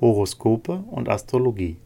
Horoskope und Astrologie.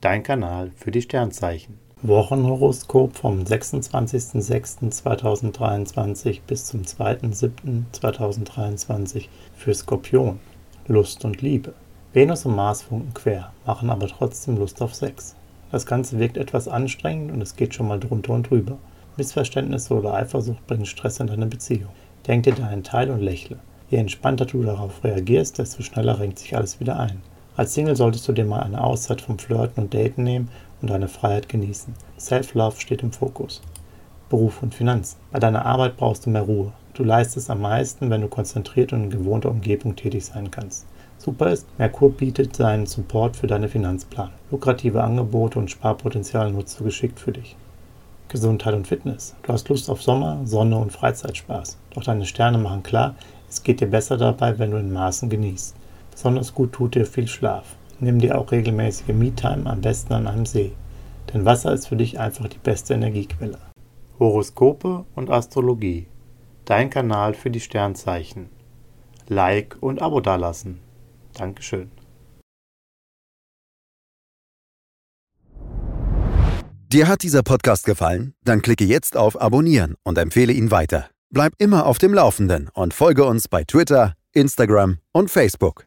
Dein Kanal für die Sternzeichen. Wochenhoroskop vom 26.06.2023 bis zum 2.07.2023 für Skorpion. Lust und Liebe. Venus und Mars funken quer, machen aber trotzdem Lust auf Sex. Das Ganze wirkt etwas anstrengend und es geht schon mal drunter und drüber. Missverständnisse oder Eifersucht bringen Stress in deine Beziehung. Denk dir deinen Teil und lächle. Je entspannter du darauf reagierst, desto schneller renkt sich alles wieder ein. Als Single solltest du dir mal eine Auszeit vom Flirten und Daten nehmen und deine Freiheit genießen. Self-Love steht im Fokus. Beruf und Finanzen. Bei deiner Arbeit brauchst du mehr Ruhe. Du leistest am meisten, wenn du konzentriert und in gewohnter Umgebung tätig sein kannst. Super ist, Merkur bietet seinen Support für deine Finanzplanung. Lukrative Angebote und Sparpotenzial nutzt du geschickt für dich. Gesundheit und Fitness. Du hast Lust auf Sommer, Sonne und Freizeitspaß. Doch deine Sterne machen klar, es geht dir besser dabei, wenn du in Maßen genießt. Besonders gut tut dir viel Schlaf. Nimm dir auch regelmäßige Me-Time, am besten an einem See. Denn Wasser ist für dich einfach die beste Energiequelle. Horoskope und Astrologie. Dein Kanal für die Sternzeichen. Like und Abo dalassen. Dankeschön. Dir hat dieser Podcast gefallen? Dann klicke jetzt auf Abonnieren und empfehle ihn weiter. Bleib immer auf dem Laufenden und folge uns bei Twitter, Instagram und Facebook.